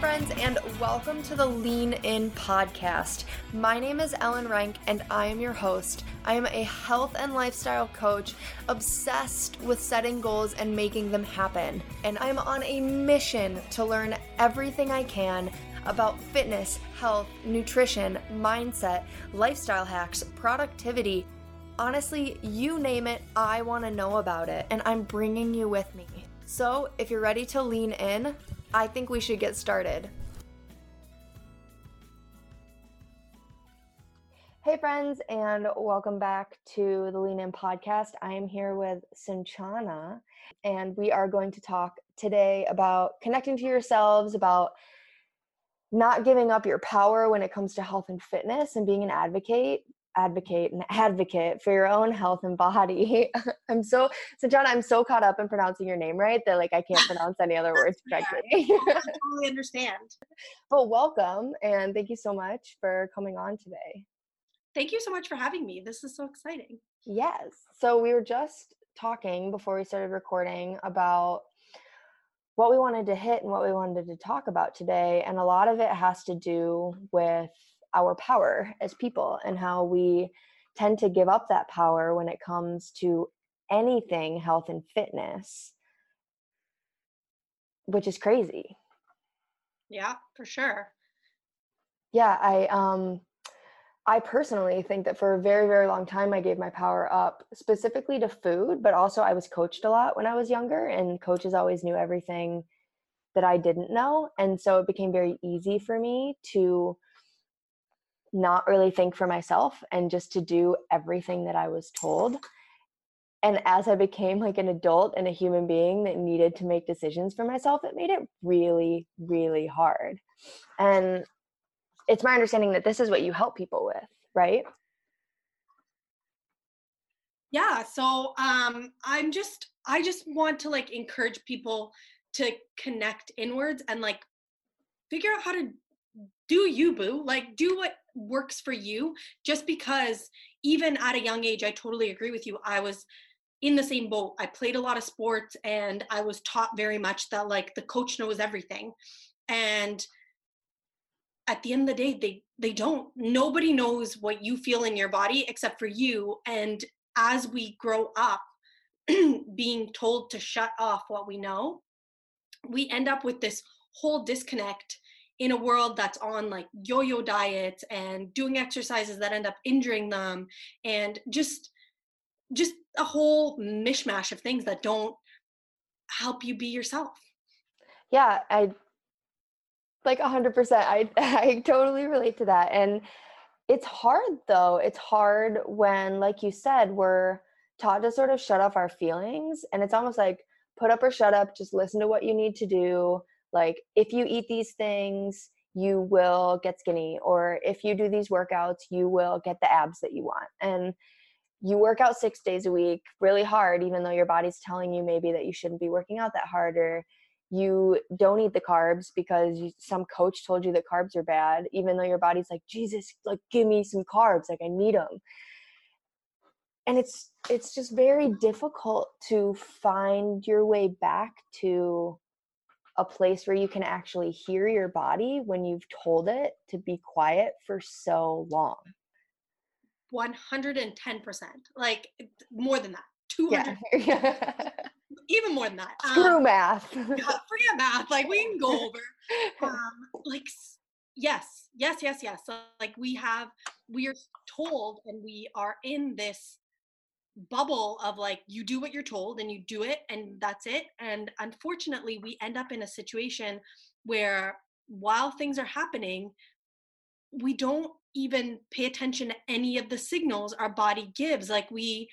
friends, and welcome to the Lean In podcast. My name is Ellen Renk, and I am your host. I am a health and lifestyle coach obsessed with setting goals and making them happen. And I'm on a mission to learn everything I can about fitness, health, nutrition, mindset, lifestyle hacks, productivity. Honestly, you name it, I want to know about it, and I'm bringing you with me. So, if you're ready to lean in, I think we should get started. Hey, friends, and welcome back to the Lean In podcast. I am here with Suncana, and we are going to talk today about connecting to yourselves, about not giving up your power when it comes to health and fitness, and being an advocate advocate and advocate for your own health and body. I'm so so John, I'm so caught up in pronouncing your name right that like I can't pronounce any other words correctly. I totally understand. but welcome and thank you so much for coming on today. Thank you so much for having me. This is so exciting. Yes. So we were just talking before we started recording about what we wanted to hit and what we wanted to talk about today and a lot of it has to do with our power as people and how we tend to give up that power when it comes to anything health and fitness which is crazy. Yeah for sure. Yeah i um i personally think that for a very very long time i gave my power up specifically to food but also i was coached a lot when i was younger and coaches always knew everything that i didn't know and so it became very easy for me to not really think for myself and just to do everything that I was told. And as I became like an adult and a human being that needed to make decisions for myself, it made it really, really hard. And it's my understanding that this is what you help people with, right? Yeah. So um I'm just I just want to like encourage people to connect inwards and like figure out how to do you boo like do what works for you just because even at a young age i totally agree with you i was in the same boat i played a lot of sports and i was taught very much that like the coach knows everything and at the end of the day they they don't nobody knows what you feel in your body except for you and as we grow up being told to shut off what we know we end up with this whole disconnect in a world that's on like yo-yo diets and doing exercises that end up injuring them and just just a whole mishmash of things that don't help you be yourself. Yeah i like 100% i i totally relate to that. And it's hard though. It's hard when like you said we're taught to sort of shut off our feelings and it's almost like put up or shut up just listen to what you need to do like if you eat these things you will get skinny or if you do these workouts you will get the abs that you want. And you work out six days a week really hard even though your body's telling you maybe that you shouldn't be working out that hard or you don't eat the carbs because you, some coach told you that carbs are bad even though your body's like jesus like give me some carbs like i need them and it's it's just very difficult to find your way back to a place where you can actually hear your body when you've told it to be quiet for so long. 110% like more than that 200 yeah. even more than that screw um, math. yeah, forget math like we can go over um, like yes yes yes yes so, like we have we are told and we are in this bubble of like you do what you're told and you do it and that's it and unfortunately we end up in a situation where while things are happening we don't even pay attention to any of the signals our body gives like we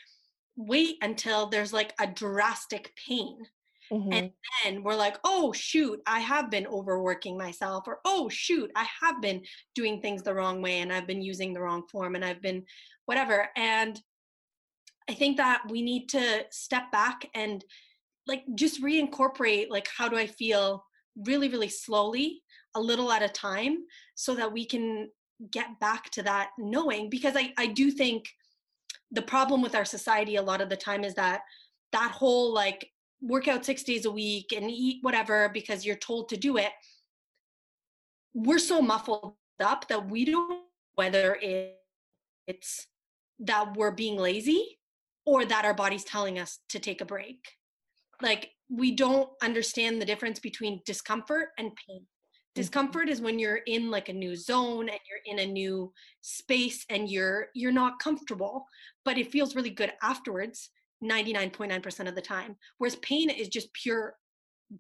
wait until there's like a drastic pain mm-hmm. and then we're like oh shoot i have been overworking myself or oh shoot i have been doing things the wrong way and i've been using the wrong form and i've been whatever and I think that we need to step back and like just reincorporate like how do I feel really really slowly a little at a time so that we can get back to that knowing because I I do think the problem with our society a lot of the time is that that whole like work out 6 days a week and eat whatever because you're told to do it we're so muffled up that we don't whether it's that we're being lazy or that our body's telling us to take a break. Like we don't understand the difference between discomfort and pain. Mm-hmm. discomfort is when you're in like a new zone and you're in a new space and you're you're not comfortable but it feels really good afterwards 99.9% of the time. Whereas pain is just pure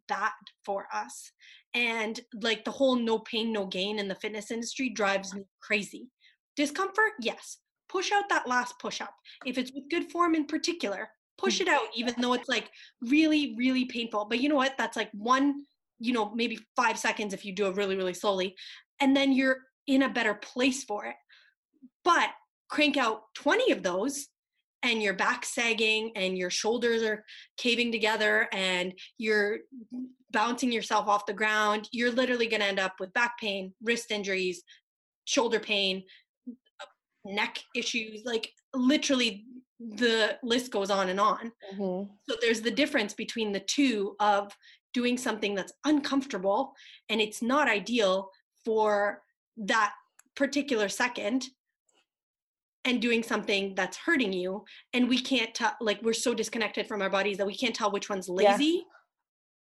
bad for us. And like the whole no pain no gain in the fitness industry drives me crazy. Discomfort yes push out that last push up. If it's with good form in particular push it out even though it's like really really painful. But you know what? That's like one you know maybe five seconds if you do it really really slowly and then you're in a better place for it. But crank out 20 of those and your back sagging and your shoulders are caving together and you're bouncing yourself off the ground, you're literally going to end up with back pain, wrist injuries, shoulder pain, neck issues. Like literally, the list goes on and on. Mm-hmm. So there's the difference between the two of doing something that's uncomfortable and it's not ideal for that particular second and doing something that's hurting you and we can't tell like we're so disconnected from our bodies that we can't tell which one's lazy yeah.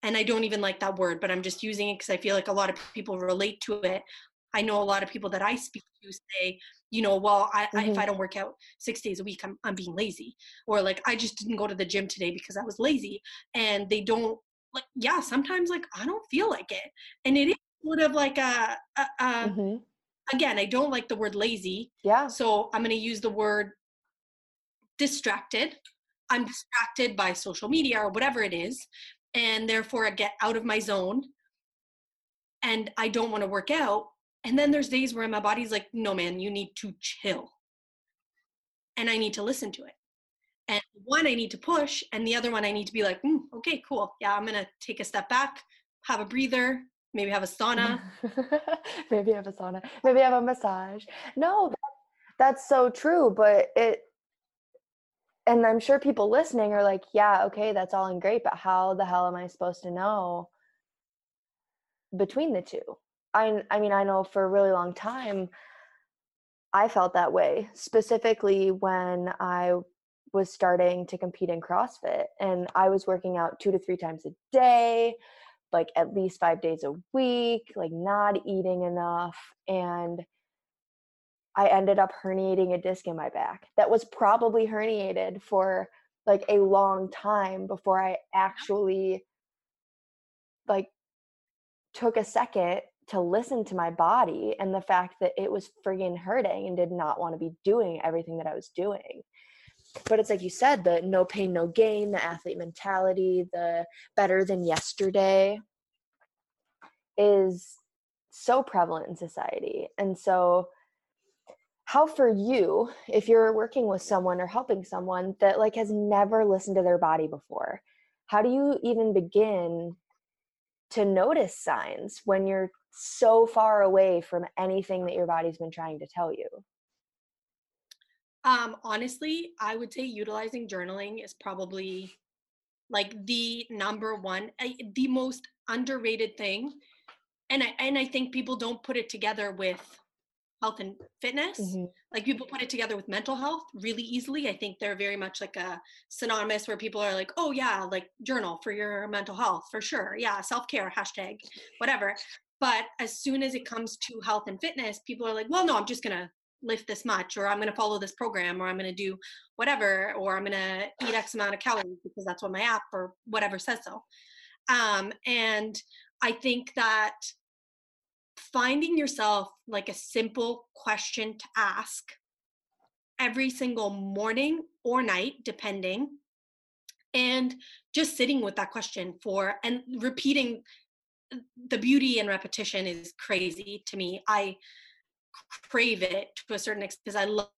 and i don't even like that word but i'm just using it because i feel like a lot of people relate to it i know a lot of people that i speak to say you know well I, mm-hmm. I, if mm-hmm. i don't work out six days a week I'm, I'm being lazy or like i just didn't go to the gym today because i was lazy and they don't like yeah sometimes like i don't feel like it and it is sort of like a, a, a mm-hmm again, I don't like the word lazy. Yeah. So I'm going to use the word distracted. I'm distracted by social media or whatever it is. And therefore, I get out of my zone and I don't want to work out. And then there's days where my body's like, no, man, you need to chill. And I need to listen to it. And one, I need to push. And the other one, I need to be like, mm, okay, cool. Yeah, I'm going to take a step back, have a breather, maybe have a sauna maybe have a sauna maybe have a massage no that's so true but it and i'm sure people listening are like yeah okay that's all and great but how the hell am i supposed to know between the two i i mean i know for a really long time i felt that way specifically when i was starting to compete in CrossFit and I was working out 2 to 3 times a day like at least five days a week, like not eating enough. And I ended up herniating a disc in my back that was probably herniated for like a long time before I actually like took a second to listen to my body and the fact that it was friggin' hurting and did not want to be doing everything that I was doing. But it's like you said the no pain no gain the athlete mentality the better than yesterday is so prevalent in society. And so how for you if you're working with someone or helping someone that like has never listened to their body before how do you even begin to notice signs when you're so far away from anything that your body's been trying to tell you um, honestly, I would say utilizing journaling is probably like the number one, the most underrated thing. And I and I think people don't put it together with health and fitness. Mm-hmm. Like people put it together with mental health really easily. I think they're very much like a synonymous where people are like, oh yeah, like journal for your mental health for sure. Yeah, self care hashtag, whatever. But as soon as it comes to health and fitness, people are like, well, no, I'm just gonna lift this much or i'm going to follow this program or i'm going to do whatever or i'm going to eat x amount of calories because that's what my app or whatever says so um, and i think that finding yourself like a simple question to ask every single morning or night depending and just sitting with that question for and repeating the beauty in repetition is crazy to me i crave it to a certain extent because I love,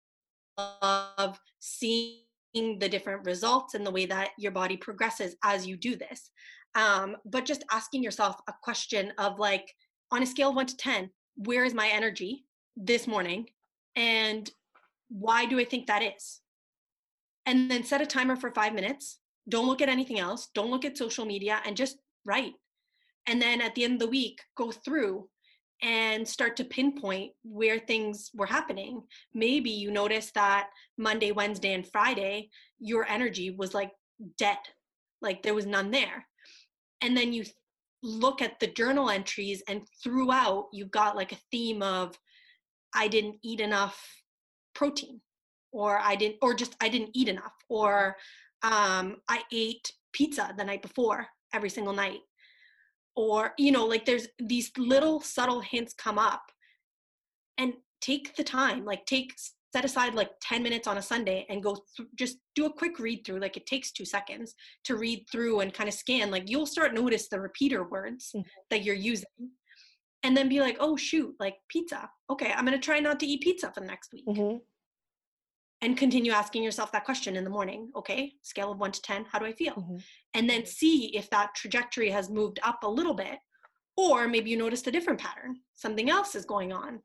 love seeing the different results and the way that your body progresses as you do this. Um, but just asking yourself a question of like, on a scale of one to 10, where is my energy this morning? And why do I think that is? And then set a timer for five minutes. Don't look at anything else. Don't look at social media and just write. And then at the end of the week, go through and start to pinpoint where things were happening. Maybe you notice that Monday, Wednesday, and Friday, your energy was like dead, like there was none there. And then you look at the journal entries, and throughout, you've got like a theme of, I didn't eat enough protein, or I didn't, or just I didn't eat enough, or um, I ate pizza the night before every single night or you know like there's these little subtle hints come up. And take the time like take set aside like 10 minutes on a sunday and go th- just do a quick read through like it takes two seconds to read through and kind of scan like you'll start notice the repeater words mm-hmm. that you're using and then be like oh shoot like pizza. Okay i'm going to try not to eat pizza for the next week. Mm-hmm. And continue asking yourself that question in the morning okay scale of 1 to 10 how do i feel? Mm-hmm. and then see if that trajectory has moved up a little bit or maybe you noticed a different pattern. Something else is going on.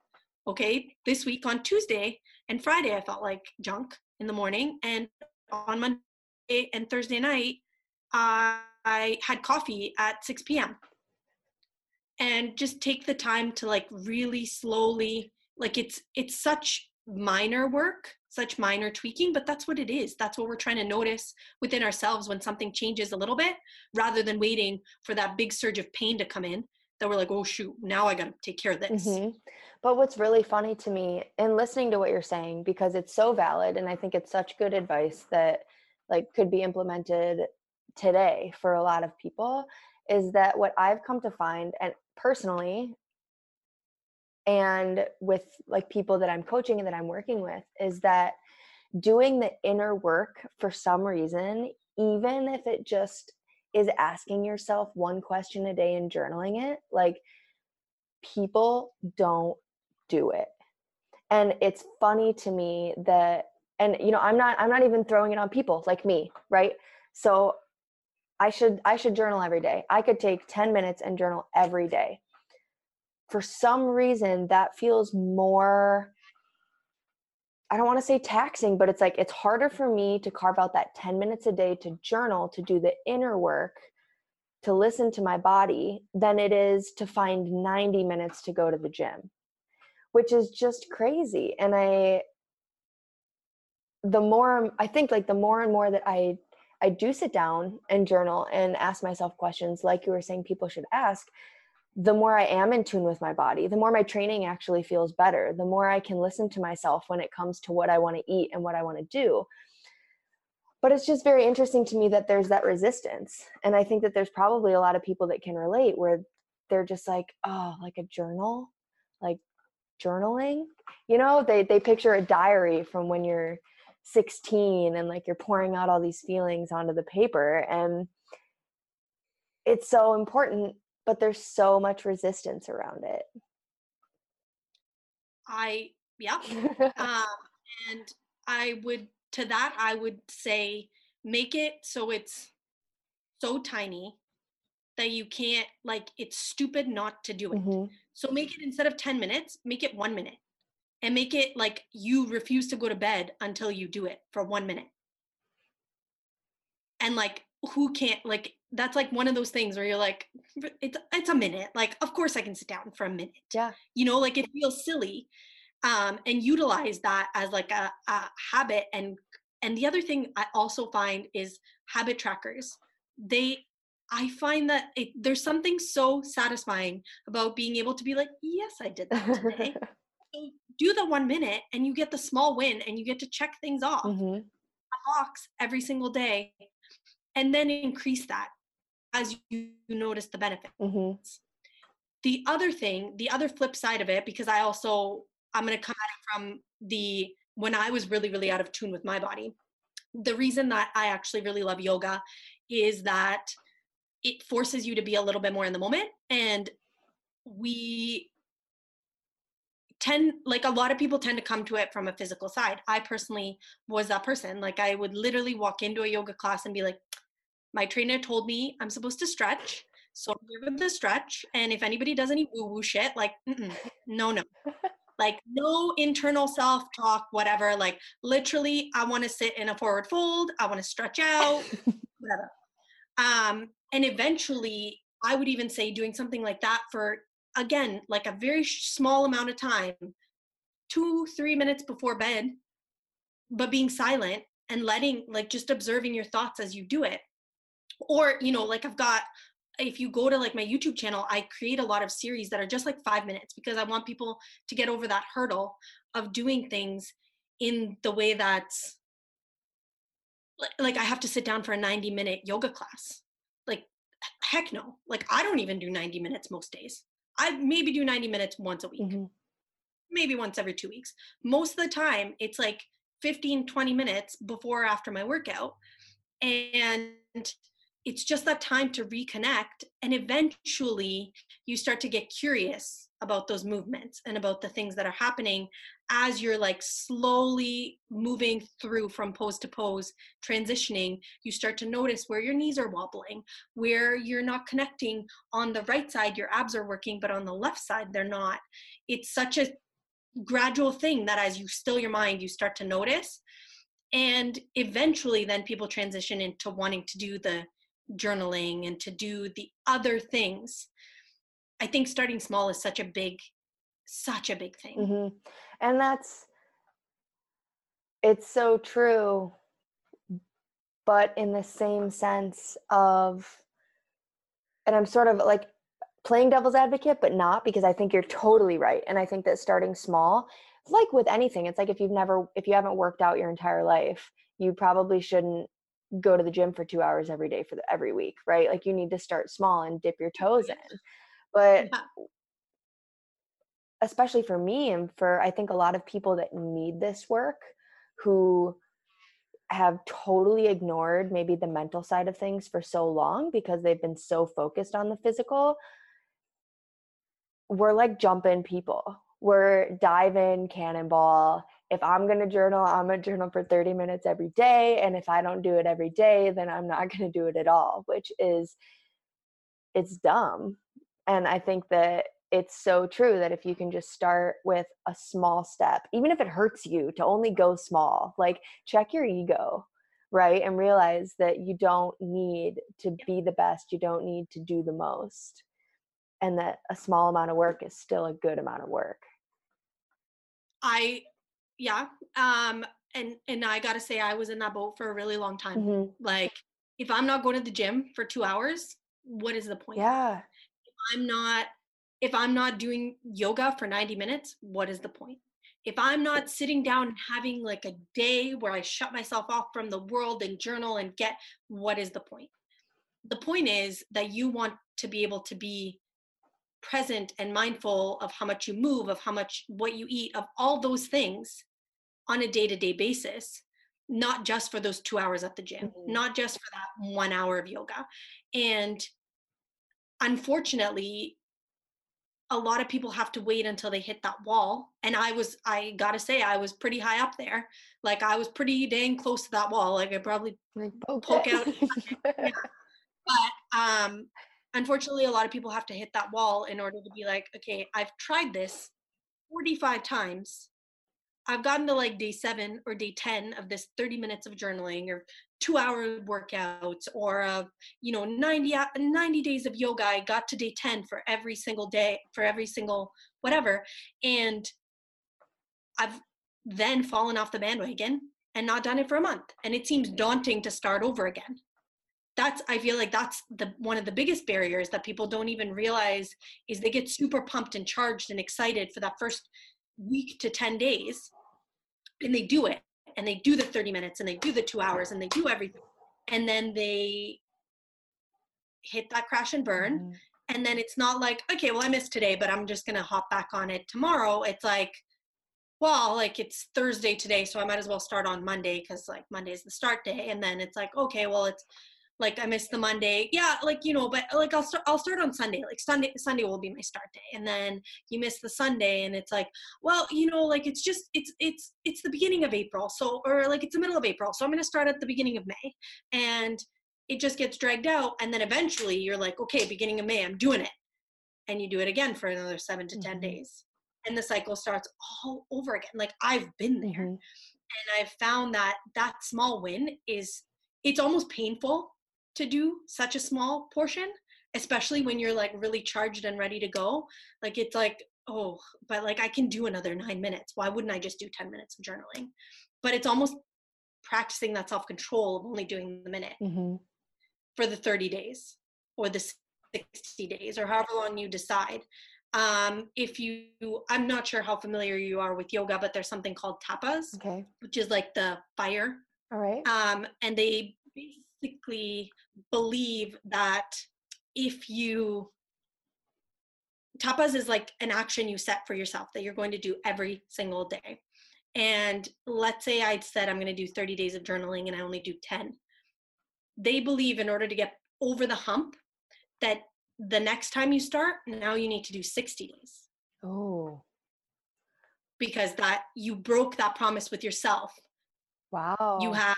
Okay this week on tuesday and friday i felt like junk in the morning and on monday and thursday night uh, i had coffee at 6 p.m and just take the time to like really slowly like it's it's such minor work such minor tweaking, but that's what it is. That's what we're trying to notice within ourselves when something changes a little bit, rather than waiting for that big surge of pain to come in that we're like, oh shoot, now I gotta take care of this. Mm-hmm. But what's really funny to me in listening to what you're saying, because it's so valid and I think it's such good advice that like could be implemented today for a lot of people, is that what I've come to find, and personally, and with like people that I'm coaching and that I'm working with is that doing the inner work for some reason, even if it just is asking yourself one question a day and journaling it, like people don't do it. And it's funny to me that and you know, I'm not I'm not even throwing it on people like me, right? So I should I should journal every day. I could take 10 minutes and journal every day for some reason that feels more I don't want to say taxing, but it's like it's harder for me to carve out that 10 minutes a day to journal, to do the inner work, to listen to my body than it is to find 90 minutes to go to the gym, which is just crazy. And I, the more I think like the more and more that I I do sit down and journal and ask myself questions like you were saying people should ask, the more I am in tune with my body, the more my training actually feels better, the more I can listen to myself when it comes to what I want to eat and what I want to do. But it's just very interesting to me that there's that resistance. And I think that there's probably a lot of people that can relate where they're just like, oh, like a journal, like journaling. You know, they they picture a diary from when you're 16 and like you're pouring out all these feelings onto the paper and it's so important but there's so much resistance around it. I yeah. um, and I would to that I would say make it so it's so tiny that you can't like it's stupid not to do it. Mm-hmm. So make it instead of 10 minutes, make it 1 minute. And make it like you refuse to go to bed until you do it for 1 minute. And like who can't like that's like one of those things where you're like it's it's a minute. Like of course i can sit down for a minute. Yeah. You know like it feels silly um and utilize that as like a, a habit. And and the other thing i also find is habit trackers. They i find that it, there's something so satisfying about being able to be like yes i did that today so do the one minute and you get the small win and you get to check things off mm-hmm. a box every single day and then increase that as you notice the benefits. Mm-hmm. The other thing, the other flip side of it, because I also I'm going to come at it from the when I was really really out of tune with my body. The reason that I actually really love yoga is that it forces you to be a little bit more in the moment and we tend like a lot of people tend to come to it from a physical side i personally was that person like i would literally walk into a yoga class and be like my trainer told me I'm supposed to stretch. So I'm here with the stretch. And if anybody does any woo woo shit, like, no, no. like, no internal self talk, whatever. Like, literally, I want to sit in a forward fold. I want to stretch out, whatever. Um, and eventually, I would even say doing something like that for again like a very small amount of time two three minutes before bed but being silent and letting like just observing your thoughts as you do it. Or you know like i've got if you go to like my youtube channel i create a lot of series that are just like five minutes because i want people to get over that hurdle of doing things in the way that's like i have to sit down for a 90 minute yoga class heck no. Like i don't even do 90 minutes most days. I maybe do 90 minutes once a week. Mm-hmm. maybe once every two weeks. Most of the time it's like 15 20 minutes before or after my workout and it's just that time to reconnect and eventually you start to get curious about those movements and about the things that are happening as you're like slowly moving through from pose to pose transitioning you start to notice where your knees are wobbling where you're not connecting. On the right side your abs are working but on the left side they're not. It's such a gradual thing that as you still your mind you start to notice. And eventually then people transition into wanting to do the journaling and to do the other things i think starting small is such a big such a big thing mm-hmm. and that's it's so true but in the same sense of and i'm sort of like playing devil's advocate but not because i think you're totally right and i think that starting small like with anything it's like if you've never if you haven't worked out your entire life you probably shouldn't go to the gym for two hours every day for the, every week, right? Like you need to start small and dip your toes in. But especially for me and for I think a lot of people that need this work who have totally ignored maybe the mental side of things for so long because they've been so focused on the physical we're like jumping people we're diving cannonball if I'm going to journal, I'm going to journal for 30 minutes every day. And if I don't do it every day, then I'm not going to do it at all, which is, it's dumb. And I think that it's so true that if you can just start with a small step, even if it hurts you to only go small, like check your ego, right? And realize that you don't need to be the best, you don't need to do the most. And that a small amount of work is still a good amount of work. I yeah um and and i gotta say i was in that boat for a really long time mm-hmm. like if i'm not going to the gym for two hours what is the point yeah i'm not if i'm not doing yoga for 90 minutes what is the point? If i'm not sitting down and having like a day where i shut myself off from the world and journal and get what is the point? The point is that you want to be able to be present and mindful of how much you move of how much what you eat of all those things on a day-to-day basis not just for those two hours at the gym mm-hmm. not just for that one hour of yoga. And unfortunately a lot of people have to wait until they hit that wall and i was i gotta say i was pretty high up there. Like i was pretty dang close to that wall like i probably like, poke out yeah. but um unfortunately a lot of people have to hit that wall in order to be like okay i've tried this 45 times. I've gotten to like day seven or day 10 of this 30 minutes of journaling or two hour workouts or, uh, you know, 90, 90 days of yoga. I got to day 10 for every single day, for every single whatever. And I've then fallen off the bandwagon and not done it for a month. And it seems daunting to start over again. That's, I feel like that's the one of the biggest barriers that people don't even realize is they get super pumped and charged and excited for that first week to 10 days and they do it and they do the 30 minutes and they do the two hours and they do everything. And then they hit that crash and burn. Mm-hmm. and then it's not like okay well i missed today but i'm just gonna hop back on it tomorrow. It's like well like it's thursday today so i might as well start on monday because like monday is the start day. And then it's like okay well it's like I missed the Monday. Yeah, like you know, but like I'll start I'll start on Sunday. Like Sunday Sunday will be my start day. And then you miss the Sunday and it's like, well, you know, like it's just it's it's it's the beginning of April. So or like it's the middle of April. So I'm going to start at the beginning of May. And it just gets dragged out and then eventually you're like, okay, beginning of May, I'm doing it. And you do it again for another 7 to 10 mm-hmm. days. And the cycle starts all over again. Like I've been there. Mm-hmm. And I've found that that small win is it's almost painful to do such a small portion especially when you're like really charged and ready to go. Like it's like, oh, but like I can do another nine minutes. Why wouldn't I just do 10 minutes of journaling? But it's almost practicing that self control of only doing the minute Mm-hmm. for the 30 days or the 60 days or however long you decide. Um, if you, I'm not sure how familiar you are with yoga, but there's something called tapas, Okay. which is like the fire. All right. Um, and they believe that if you, tapas is like an action you set for yourself that you're going to do every single day. And let's say I said I'm going to do 30 days of journaling and I only do 10. They believe in order to get over the hump that the next time you start, now you need to do 60 days Oh, because that you broke that promise with yourself. wow. You have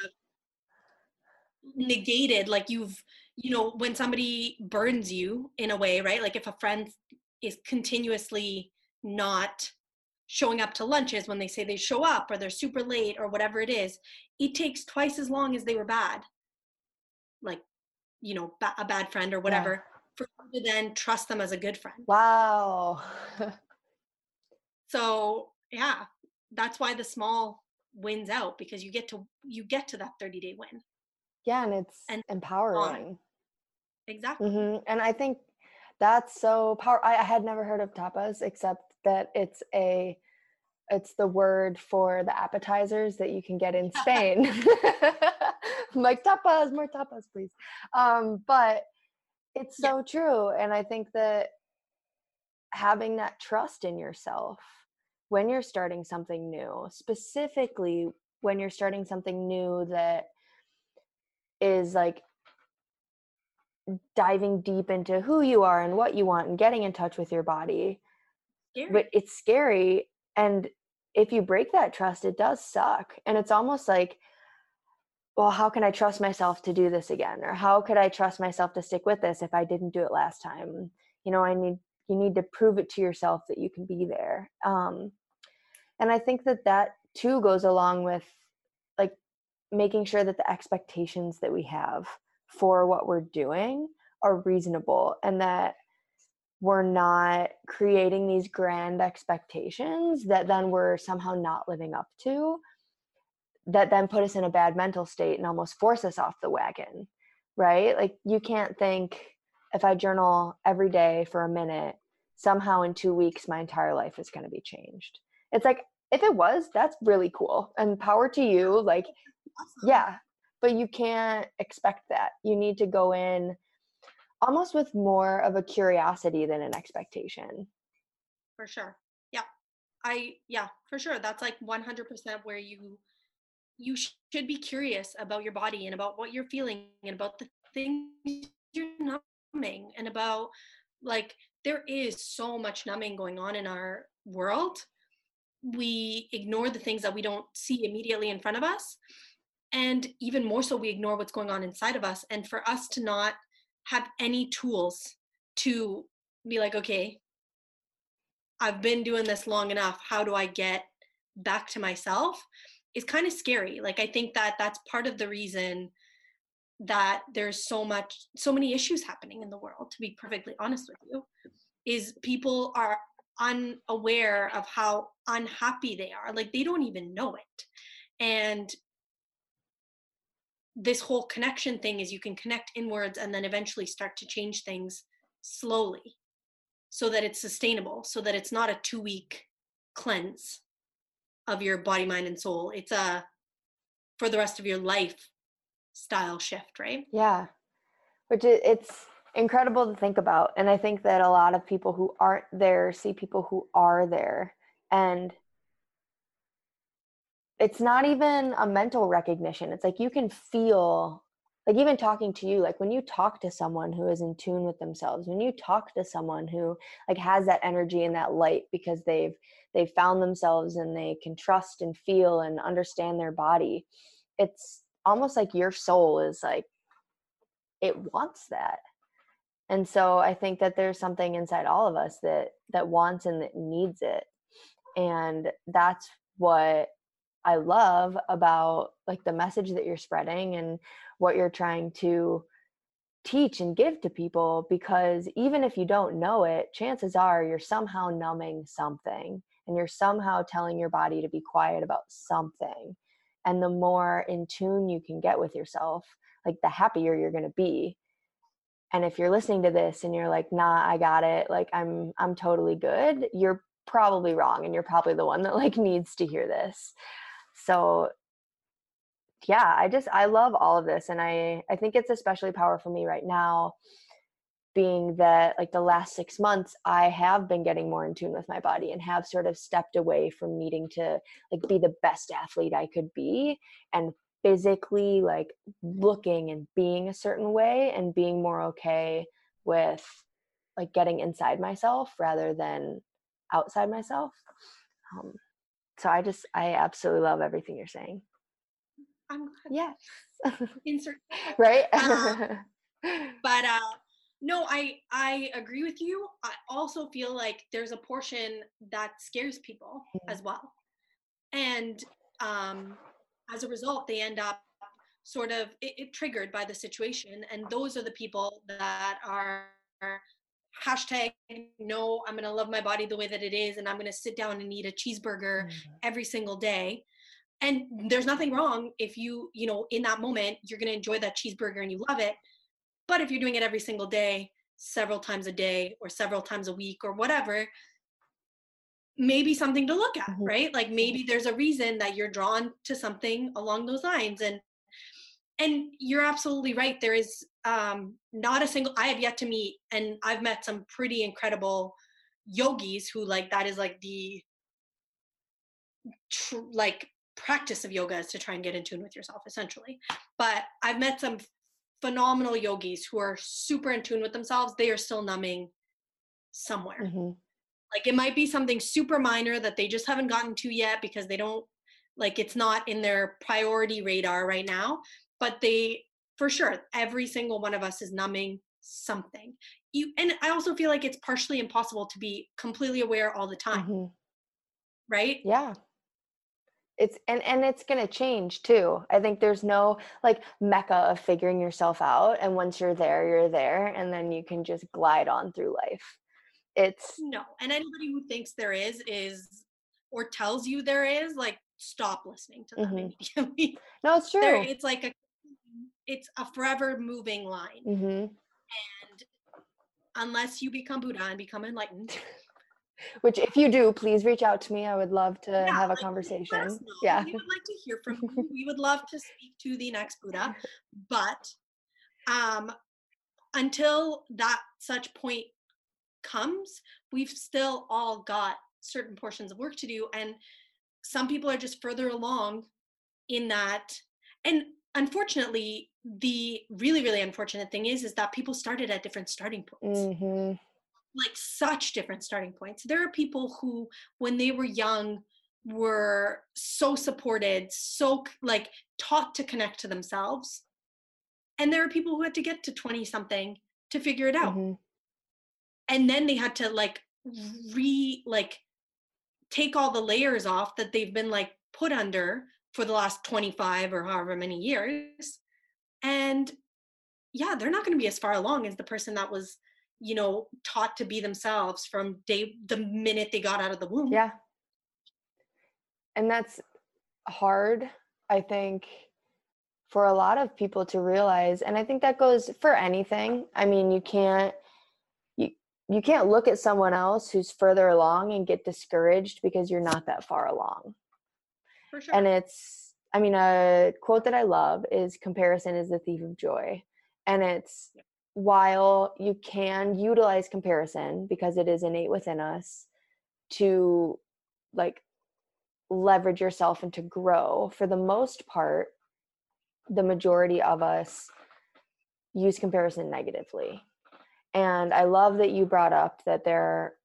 negated like you've you know when somebody burns you in a way right? Like if a friend is continuously not showing up to lunches when they say they show up or they're super late or whatever it is it takes twice as long as they were bad. Like you know ba- a bad friend or whatever for you to then trust them as a good friend. Wow. so yeah that's why the small wins out because you get to you get to that 30 day win yeah, and it's And empowering. exactly hmm And I think that's so power. I, I had never heard of tapas except that it's a it's the word for the appetizers that you can get in Spain. I'm like tapas, more tapas, please. Um, but it's Yeah. so true, and I think that having that trust in yourself when you're starting something new, specifically when you're starting something new that is like diving deep into who you are and what you want and getting in touch with your body. Scary. but it's scary and if you break that trust it does suck. And it's almost like well how can i trust myself to do this again? Or how could i trust myself to stick with this if i didn't do it last time? You know i need you need to prove it to yourself that you can be there. Um and i think that that too goes along with making sure that the expectations that we have for what we're doing are reasonable and that we're not creating these grand expectations that then we're somehow not living up to that then put us in a bad mental state and almost force us off the wagon right? Like you can't think if i journal every day for a minute somehow in 2 weeks my entire life is going to be changed. It's like if it was that's really cool and power to you like Awesome. yeah but you can't expect that. You need to go in almost with more of a curiosity than an expectation. For sure. Yeah. I yeah for sure. That's like 100% where you you sh- should be curious about your body and about what you're feeling and about the things you're numbing and about like there is so much numbing going on in our world. We ignore the things that we don't see immediately in front of us and even more so we ignore what's going on inside of us and for us to not have any tools to be like okay I've been doing this long enough. How do I get back to myself? Is kind of scary. Like I think that that's part of the reason that there's so much so many issues happening in the world to be perfectly honest with you is people are unaware of how unhappy they are like they don't even know it and this whole connection thing is you can connect inwards and then eventually start to change things slowly so that it's sustainable so that it's not a two week cleanse of your body mind and soul. It's a for the rest of your life style shift right? Yeah. Which it's incredible to think about and i think that a lot of people who aren't there see people who are there and it's not even a mental recognition. It's like you can feel like even talking to you like when you talk to someone who is in tune with themselves when you talk to someone who like has that energy and that light because they've they've found themselves and they can trust and feel and understand their body it's almost like your soul is like it wants that. And so i think that there's something inside all of us that that wants and that needs it. And that's what i love about like the message that you're spreading and what you're trying to teach and give to people because even if you don't know it, chances are you're somehow numbing something and you're somehow telling your body to be quiet about something. And the more in tune you can get with yourself, like the happier you're going to be. And if you're listening to this and you're like, "Nah, I got it. Like I'm I'm totally good." You're probably wrong and you're probably the one that like needs to hear this. So yeah, I just I love all of this and I I think it's especially powerful for me right now being that like the last 6 months I have been getting more in tune with my body and have sort of stepped away from needing to like be the best athlete I could be and physically like looking and being a certain way and being more okay with like getting inside myself rather than outside myself. Um, so i just i absolutely love everything you're saying. I'm glad. yes insert right? Uh, but uh no i i agree with you. I also feel like there's a portion that scares people mm-hmm. as well. And um as a result they end up sort of it, it triggered by the situation and those are the people that are hashtag no i'm going to love my body the way that it is and i'm going to sit down and eat a cheeseburger mm-hmm. every single day. And there's nothing wrong if you you know in that moment you're going to enjoy that cheeseburger and you love it. But if you're doing it every single day several times a day or several times a week or whatever maybe something to look at mm-hmm. right? Like maybe there's a reason that you're drawn to something along those lines. And and you're absolutely right there is um not a single i have yet to meet and i've met some pretty incredible yogis who like that is like the tr- like practice of yoga is to try and get in tune with yourself essentially but i've met some phenomenal yogis who are super in tune with themselves they are still numbing somewhere mm-hmm. like it might be something super minor that they just haven't gotten to yet because they don't like it's not in their priority radar right now but they for sure every single one of us is numbing something. You and i also feel like it's partially impossible to be completely aware all the time. Mm-hmm. right? Yeah. It's and and it's going to change too. I think there's no like mecca of figuring yourself out and once you're there you're there and then you can just glide on through life. It's no and anybody who thinks there is is or tells you there is like stop listening to them mm-hmm. immediately. No it's true. there, it's like a it's a forever moving line. Mm-hmm. and unless you become buddha and become enlightened. Which if you do please reach out to me. I would love to yeah, have a like, conversation. yeah we would like to hear from you. We would love to speak to the next buddha. But um until that such point comes we've still all got certain portions of work to do. And some people are just further along in that. And unfortunately the really really unfortunate thing is is that people started at different starting points mm-hmm like such different starting points. There are people who, when they were young, were so supported, so like taught to connect to themselves. And there are people who had to get to 20 something to figure it out. Mm-hmm. And then they had to like re like take all the layers off that they've been like put under for the last 25 or however many years. And yeah, they're not going to be as far along as the person that was you know taught to be themselves from day the minute they got out of the womb. Yeah. And that's hard i think for a lot of people to realize and i think that goes for anything. I mean you can't you you can't look at someone else who's further along and get discouraged because you're not that far along for sure. and it's i mean a quote that i love is comparison is the thief of joy. And it's while you can utilize comparison because it is innate within us to like leverage yourself and to grow for the most part the majority of us use comparison negatively. And i love that you brought up that there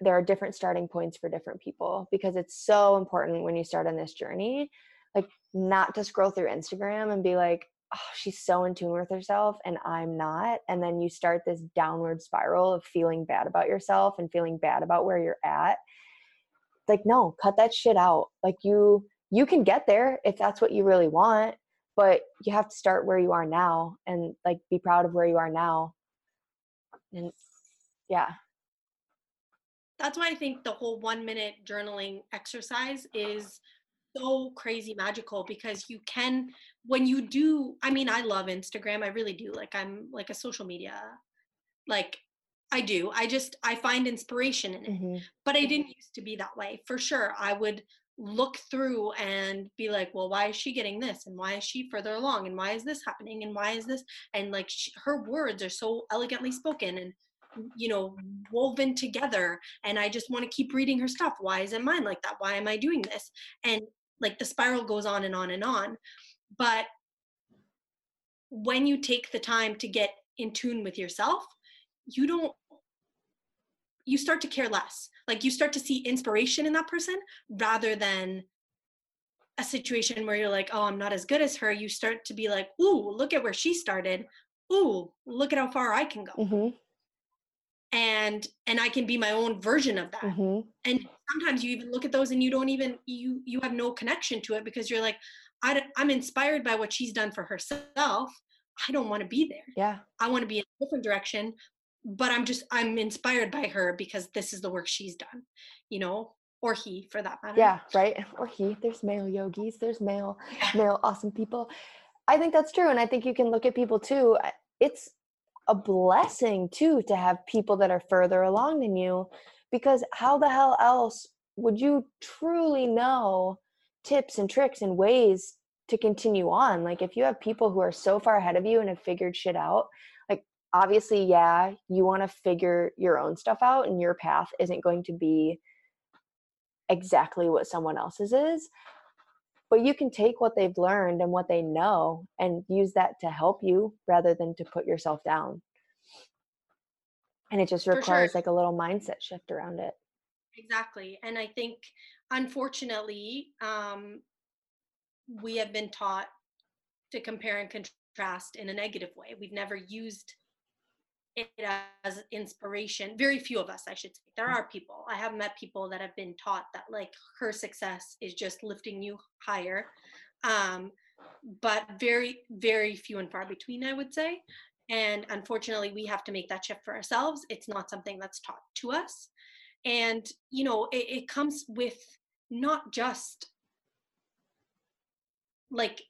there are different starting points for different people because it's so important when you start on this journey like not to scroll through instagram and be like oh, she's so in tune with herself and I'm not. And then you start this downward spiral of feeling bad about yourself and feeling bad about where you're at. Like, no, cut that shit out. Like you you can get there if that's what you really want, but you have to start where you are now and like be proud of where you are now and yeah that's why i think the whole one minute journaling exercise is so crazy magical because you can when you do i mean i love instagram i really do like i'm like a social media like i do i just i find inspiration in it. Mm-hmm. but i didn't used to be that way for sure. I would look through and be like well why is she getting this? And why is she further along? And why is this happening? And why is this? And like she, her words are so elegantly spoken and you know woven together and i just want to keep reading her stuff. Why isn't mine like that? Why am i doing this? And like the spiral goes on and on and on. But when you take the time to get in tune with yourself you don't you start to care less. Like you start to see inspiration in that person rather than a situation where you're like oh i'm not as good as her. You start to be like ooh look at where she started. Ooh look at how far i can go. Mm-hmm. And and i can be my own version of that. Mm-hmm. and sometimes you even look at those and you don't even you you have no connection to it because you're like I, i'm inspired by what she's done for herself. I don't want to be there. Yeah. I want to be in a different direction but i'm just i'm inspired by her because this is the work she's done you know or he for that matter. Yeah right? Or he. There's male yogis there's male male awesome people. I think that's true and i think you can look at people too. It's a blessing too to have people that are further along than you because how the hell else would you truly know tips and tricks and ways to continue on? Like if you have people who are so far ahead of you and have figured shit out like obviously yeah you want to figure your own stuff out and your path isn't going to be exactly what someone else's is but you can take what they've learned and what they know and use that to help you rather than to put yourself down. And it just requires sure. like a little mindset shift around it. Exactly and i think unfortunately um, we have been taught to compare and contrast in a negative way. We've never used it as inspiration very few of us i should say there mm. are people i have met people that have been taught that like her success is just lifting you higher um, but very very few and far between i would say and unfortunately, we have to make that shift for ourselves. It's not something that's taught to us. And, you know, it, it comes with not just like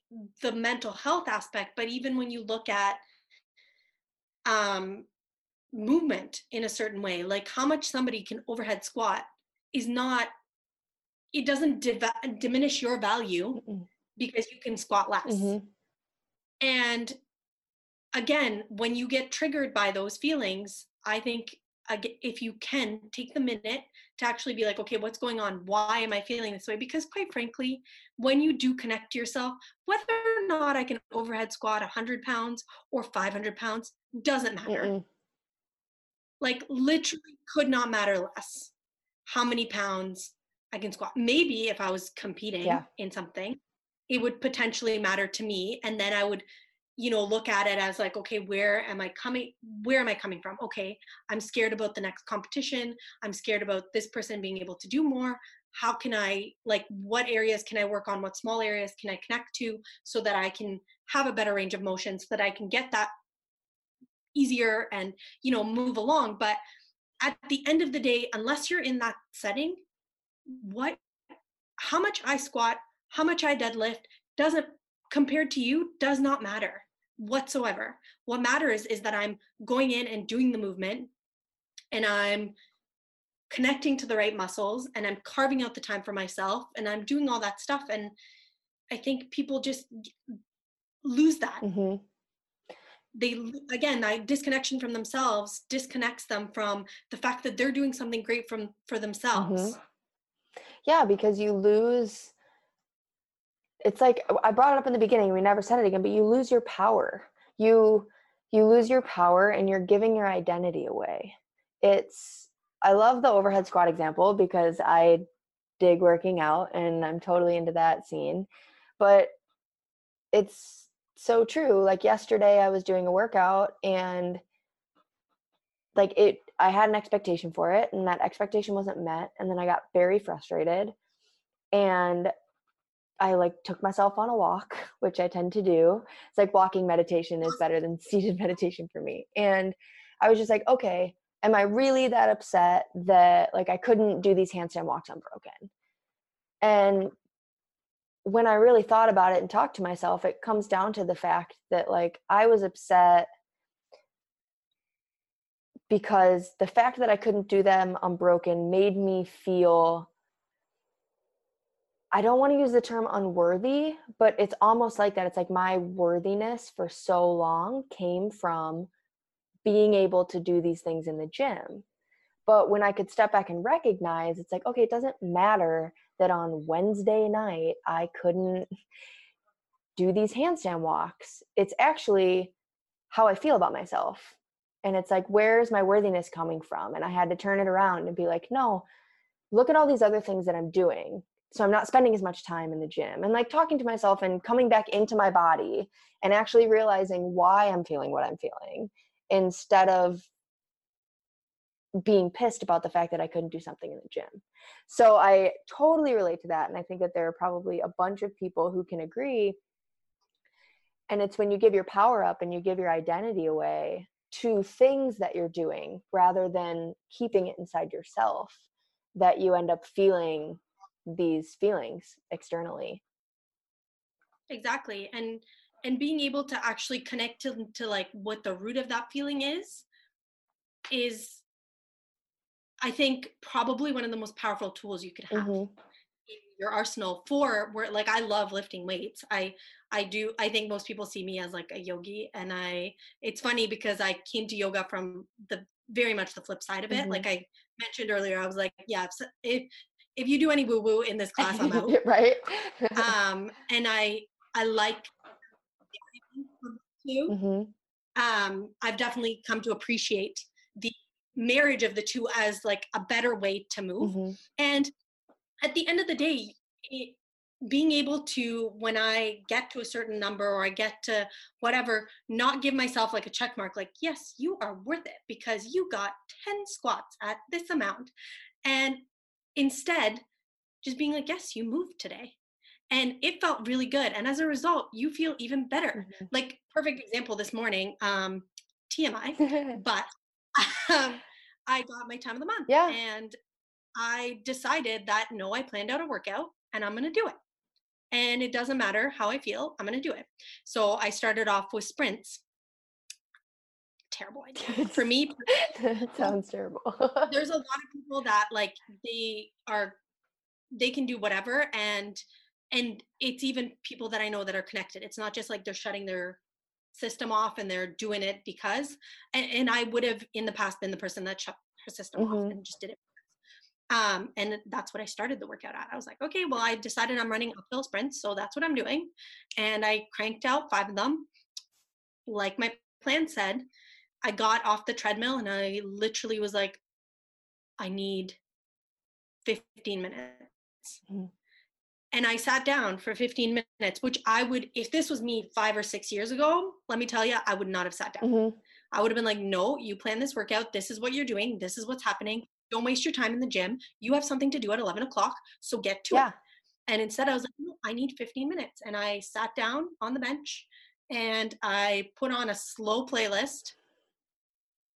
the mental health aspect, but even when you look at um, movement in a certain way, like how much somebody can overhead squat is not, it doesn't div- diminish your value Mm-mm. because you can squat less. Mm-hmm. And again, when you get triggered by those feelings, I think if you can take the minute to actually be like, okay, what's going on? Why am I feeling this way? Because quite frankly, when you do connect to yourself, whether or not I can overhead squat 100 pounds or 500 pounds doesn't matter. Mm-mm. Like literally could not matter less how many pounds I can squat. Maybe if I was competing yeah. in something, it would potentially matter to me. And then I would you know look at it as like okay where am i coming where am i coming from okay i'm scared about the next competition i'm scared about this person being able to do more how can i like what areas can i work on what small areas can i connect to so that i can have a better range of motion so that i can get that easier and you know move along but at the end of the day unless you're in that setting what how much i squat how much i deadlift doesn't compared to you does not matter whatsoever. What matters is that I'm going in and doing the movement and I'm connecting to the right muscles and I'm carving out the time for myself and I'm doing all that stuff. And I think people just lose that. Mm-hmm. They, again, that disconnection from themselves disconnects them from the fact that they're doing something great from for themselves. Mm-hmm. Yeah, because you lose it's like I brought it up in the beginning, we never said it again, but you lose your power. You you lose your power and you're giving your identity away. It's I love the overhead squat example because I dig working out and I'm totally into that scene. But it's so true. Like yesterday I was doing a workout and like it I had an expectation for it and that expectation wasn't met and then I got very frustrated and I like took myself on a walk, which I tend to do. It's like walking meditation is better than seated meditation for me. And I was just like, okay, am I really that upset that like I couldn't do these handstand walks unbroken? And when I really thought about it and talked to myself, it comes down to the fact that like I was upset because the fact that I couldn't do them unbroken made me feel I don't want to use the term unworthy, but it's almost like that. It's like my worthiness for so long came from being able to do these things in the gym. But when I could step back and recognize, it's like, okay, it doesn't matter that on Wednesday night I couldn't do these handstand walks. It's actually how I feel about myself. And it's like, where's my worthiness coming from? And I had to turn it around and be like, no, look at all these other things that I'm doing. So I'm not spending as much time in the gym and like talking to myself and coming back into my body and actually realizing why I'm feeling what I'm feeling instead of being pissed about the fact that I couldn't do something in the gym. So I totally relate to that. And I think that there are probably a bunch of people who can agree. And it's when you give your power up and you give your identity away to things that you're doing rather than keeping it inside yourself that you end up feeling these feelings externally. Exactly. And and being able to actually connect to, to like what the root of that feeling is is I think probably one of the most powerful tools you could have mm-hmm. in your arsenal for where like I love lifting weights. I I do I think most people see me as like a yogi and I it's funny because I came to yoga from the very much the flip side of it. Mm-hmm. Like I mentioned earlier, I was like, yeah, if if you do any woo woo in this class, I'm out. right. um, and I I like too. Mm-hmm. Um, I've definitely come to appreciate marriage of the two as like a better way to move. Mm-hmm. and at the end of the day it, being able to when i get to a certain number or i get to whatever not give myself like a check mark like yes you are worth it because you got 10 squats at this amount. And instead just being like yes you moved today. And it felt really good. And as a result you feel even better. Mm-hmm. like perfect example this morning um tmi but um, I got my time of the month. Yeah. And I decided that no, I planned out a workout and I'm going to do it. And it doesn't matter how I feel, I'm going to do it. So I started off with sprints. Terrible idea. For me, sounds terrible. there's a lot of people that like they are they can do whatever and and it's even people that I know that are connected. It's not just like they're shutting their system off and they're doing it because and, and i would have in the past been the person that shut her system mm-hmm. off and just did it um, and that's what I started the workout at. I was like, okay, well, I decided I'm running uphill sprints, so that's what I'm doing. And I cranked out five of them. Like my plan said, I got off the treadmill and I literally was like, I need 15 minutes. Mm-hmm and I sat down for 15 minutes, which I would, if this was me five or six years ago, let me tell you, I would not have sat down. Mm-hmm. I would have been like, no, you plan this workout. This is what you're doing. This is what's happening. Don't waste your time in the gym. You have something to do at 11 o'clock. So get to yeah. it. And instead, I was like, no, I need 15 minutes. And I sat down on the bench and I put on a slow playlist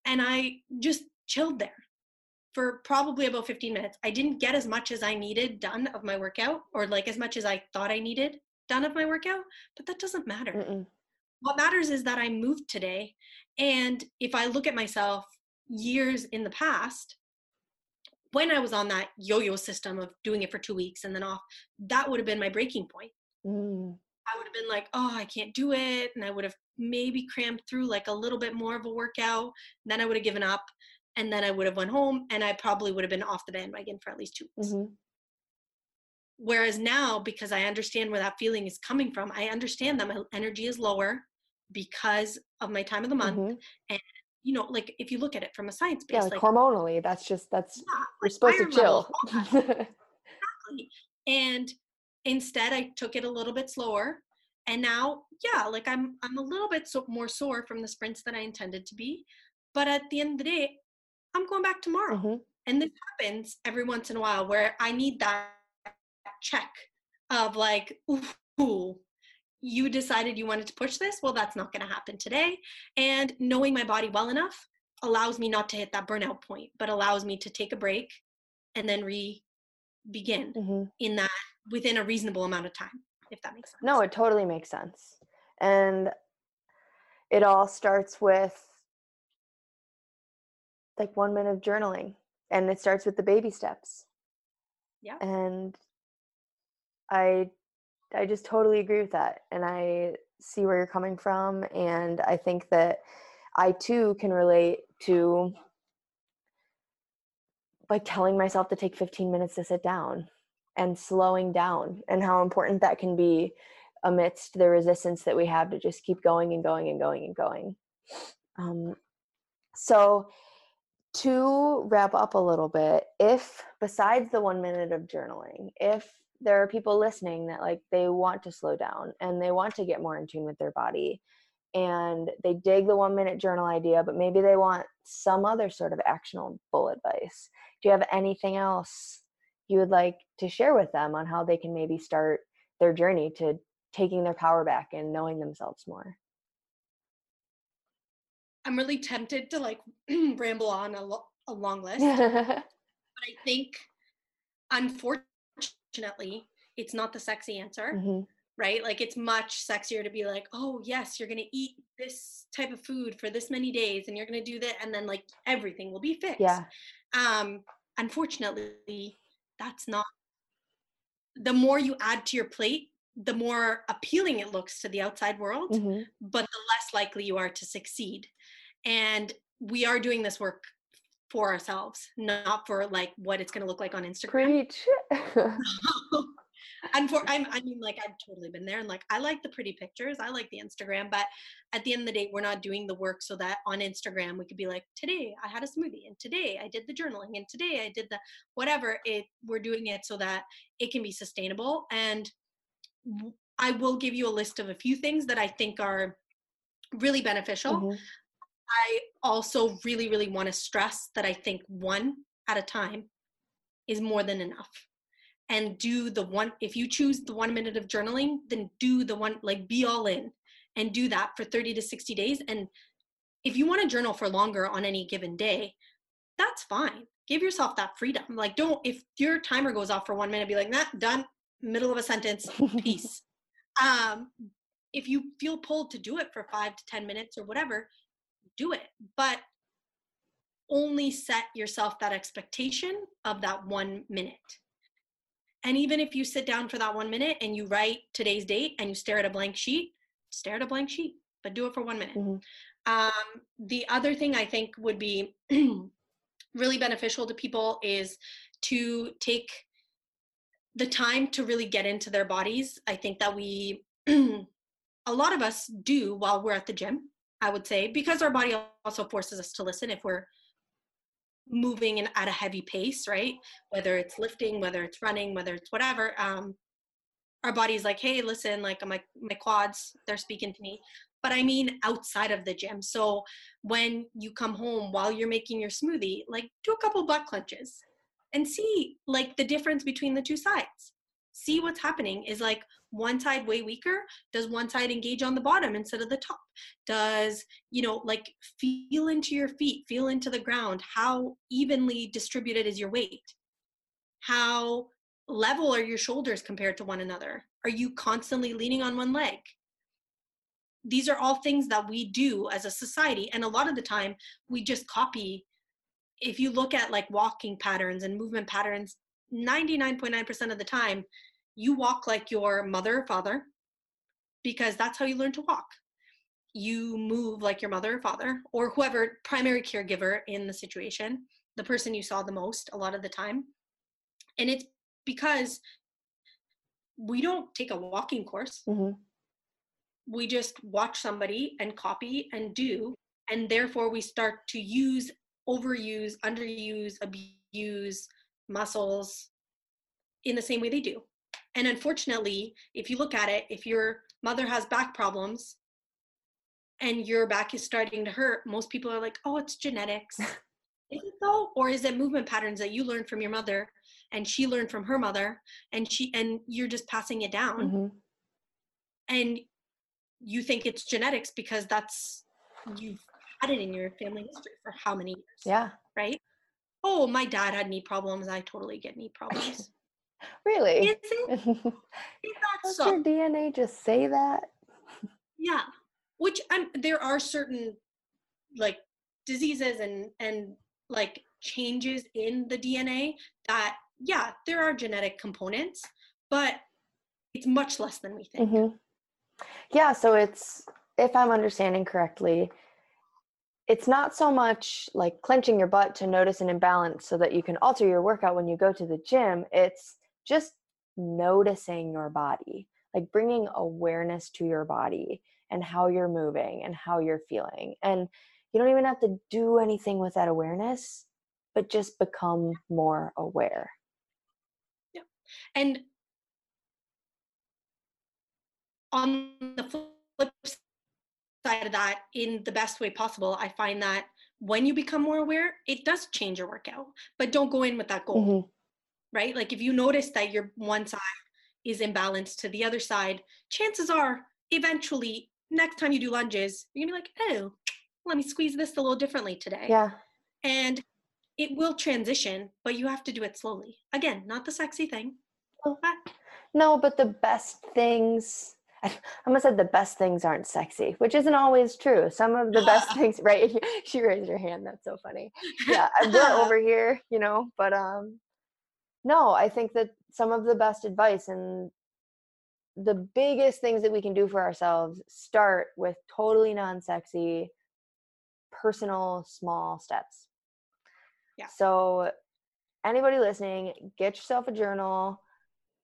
and I just chilled there for probably about 15 minutes. I didn't get as much as I needed done of my workout or like as much as I thought I needed done of my workout, but that doesn't matter. Mm-mm. What matters is that I moved today. And if I look at myself years in the past, when I was on that yo yo system of doing it for two weeks and then off, that would have been my breaking point. Mm. I would have been like, oh, I can't do it. And I would have maybe crammed through like a little bit more of a workout. Then I would have given up and then I would have went home and I probably would have been off the bandwagon for at least two weeks. Mm-hmm. Whereas now, because I understand where that feeling is coming from, I understand that my energy is lower because of my time of the month. Mm-hmm. And you know, like if you look at it from a science base, yeah, like, like hormonally, that's just that's yeah, you're supposed to chill. exactly. And instead, I took it a little bit slower, and now, yeah, like I'm I'm a little bit so, more sore from the sprints than I intended to be, but at the end of the day, I'm going back tomorrow. Mm-hmm. And this happens every once in a while where I need that check of like, ooh, you decided you wanted to push this. Well, that's not going to happen today. And knowing my body well enough allows me not to hit that burnout point, but allows me to take a break and then re begin mm-hmm. in that within a reasonable amount of time, if that makes sense. No, it totally makes sense. And it all starts with like one minute of journaling and it starts with the baby steps. Yeah. And i i just totally agree with that and i see where you're coming from and i think that i too can relate to like telling myself to take 15 minutes to sit down and slowing down and how important that can be amidst the resistance that we have to just keep going and going and going and going. Um, so to wrap up a little bit, if besides the one minute of journaling, if there are people listening that like they want to slow down and they want to get more in tune with their body and they dig the one minute journal idea, but maybe they want some other sort of actionable advice. Do you have anything else you would like to share with them on how they can maybe start their journey to taking their power back and knowing themselves more? I'm really tempted to like ramble on a, lo- a long list, but I think unfortunately it's not the sexy answer. Mm-hmm. Right? Like it's much sexier to be like, oh, yes, you're going to eat this type of food for this many days and you're going to do that. And then like everything will be fixed. Yeah. Um, unfortunately, that's not the more you add to your plate, the more appealing it looks to the outside world, mm-hmm. but the less likely you are to succeed. And we are doing this work for ourselves, not for like what it's going to look like on Instagram. Preach. and for I'm, I mean, like I've totally been there, and like I like the pretty pictures, I like the Instagram, but at the end of the day, we're not doing the work so that on Instagram we could be like, today I had a smoothie, and today I did the journaling, and today I did the whatever. It we're doing it so that it can be sustainable, and I will give you a list of a few things that I think are really beneficial. Mm-hmm. I also really, really want to stress that I think one at a time is more than enough. And do the one, if you choose the one minute of journaling, then do the one, like be all in and do that for 30 to 60 days. And if you want to journal for longer on any given day, that's fine. Give yourself that freedom. Like, don't, if your timer goes off for one minute, be like, nah, done, middle of a sentence, peace. um, if you feel pulled to do it for five to 10 minutes or whatever, do it but only set yourself that expectation of that one minute and even if you sit down for that one minute and you write today's date and you stare at a blank sheet stare at a blank sheet but do it for one minute mm-hmm. um, the other thing i think would be really beneficial to people is to take the time to really get into their bodies i think that we a lot of us do while we're at the gym I would say, because our body also forces us to listen if we're moving in, at a heavy pace, right? Whether it's lifting, whether it's running, whether it's whatever. Um, our body's like, hey, listen, like my my quads, they're speaking to me. But I mean outside of the gym. So when you come home while you're making your smoothie, like do a couple butt clenches and see like the difference between the two sides. See what's happening is like one side way weaker does one side engage on the bottom instead of the top? Does you know like feel into your feet feel into the ground how evenly distributed is your weight? How level are your shoulders compared to one another? Are you constantly leaning on one leg? These are all things that we do as a society and a lot of the time we just copy if you look at like walking patterns and movement patterns 99.9% of the time, you walk like your mother or father because that's how you learn to walk. You move like your mother or father or whoever primary caregiver in the situation, the person you saw the most a lot of the time. And it's because we don't take a walking course. Mm-hmm. We just watch somebody and copy and do. And therefore, we start to use, overuse, underuse, abuse muscles in the same way they do. And unfortunately, if you look at it, if your mother has back problems and your back is starting to hurt, most people are like, oh, it's genetics. Is it though, or is it movement patterns that you learned from your mother, and she learned from her mother, and she and you're just passing it down, hmm and you think it's genetics because that's you've had it in your family history for how many years? Yeah. Right. Oh, my dad had knee problems. I totally get knee problems. Really? Is it? Does Is that your? DNA just say that? Yeah. Which um, there are certain like diseases and and like changes in the DNA that yeah, there are genetic components, but it's much less than we think. hmm Yeah, so it's, if I'm understanding correctly, it's not so much like clenching your butt to notice an imbalance so that you can alter your workout when you go to the gym. It's just noticing your body, like bringing awareness to your body and how you're moving and how you're feeling. And you don't even have to do anything with that awareness, but just become more aware. Yeah. And on the flip side of that, in the best way possible, I find that when you become more aware, it does change your workout, but don't go in with that goal, Mhm. right? Like if you notice that your one side is imbalanced to the other side, chances are eventually next time you do lunges, you're gonna be like, oh, let me squeeze this a little differently today. Yeah. And it will transition, but you have to do it slowly. Again, not the sexy thing. But No, but the best things, I almost said the best things aren't sexy, which isn't always true. Some of the best things, right? She raised her hand. That's so funny. Yeah, we're over here, you know, but um, no, I think that some of the best advice and the biggest things that we can do for ourselves start with totally non-sexy, personal, small steps. Yeah. So, anybody listening, get yourself a journal,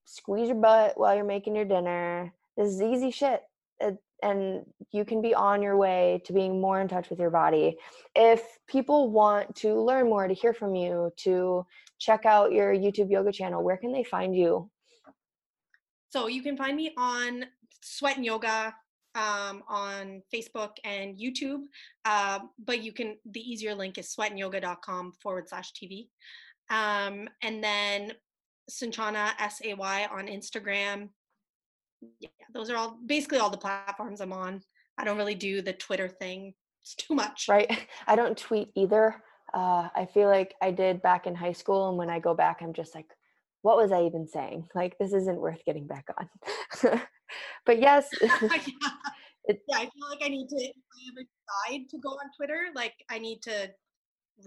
squeeze your butt while you're making your dinner. This is easy shit. It, and you can be on your way to being more in touch with your body. If people want to learn more, to hear from you, to check out your YouTube yoga channel, where can they find you? So you can find me on Sweat and Yoga um, on Facebook and YouTube. Uh, but you can, the easier link is sweatandyoga.com forward slash TV. Um, and then Suncana, S A Y, on Instagram. Yeah, those are all basically all the platforms I'm on. I don't really do the Twitter thing, it's too much. Right? I don't tweet either. Uh, I feel like I did back in high school. And when I go back, I'm just like, what was I even saying? Like, this isn't worth getting back on. but yes, yeah. It- yeah, I feel like I need to, if I ever decide to go on Twitter, like I need to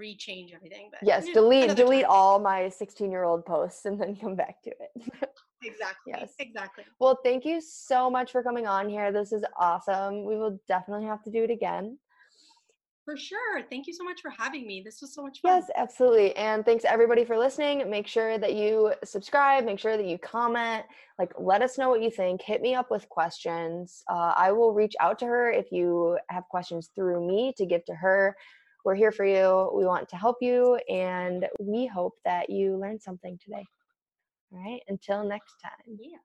rechange everything. But yes, delete delete time. all my 16 year old posts and then come back to it. Exactly. Yes. Exactly. well, thank you so much for coming on here. This is awesome. We will definitely have to do it again. For sure. Thank you so much for having me. This was so much fun. Yes, absolutely. And thanks everybody for listening. Make sure that you subscribe, make sure that you comment, like let us know what you think. Hit me up with questions. Uh, I will reach out to her if you have questions through me to give to her. We're here for you. We want to help you, and we hope that you learned something today. All right, until next time. Yeah.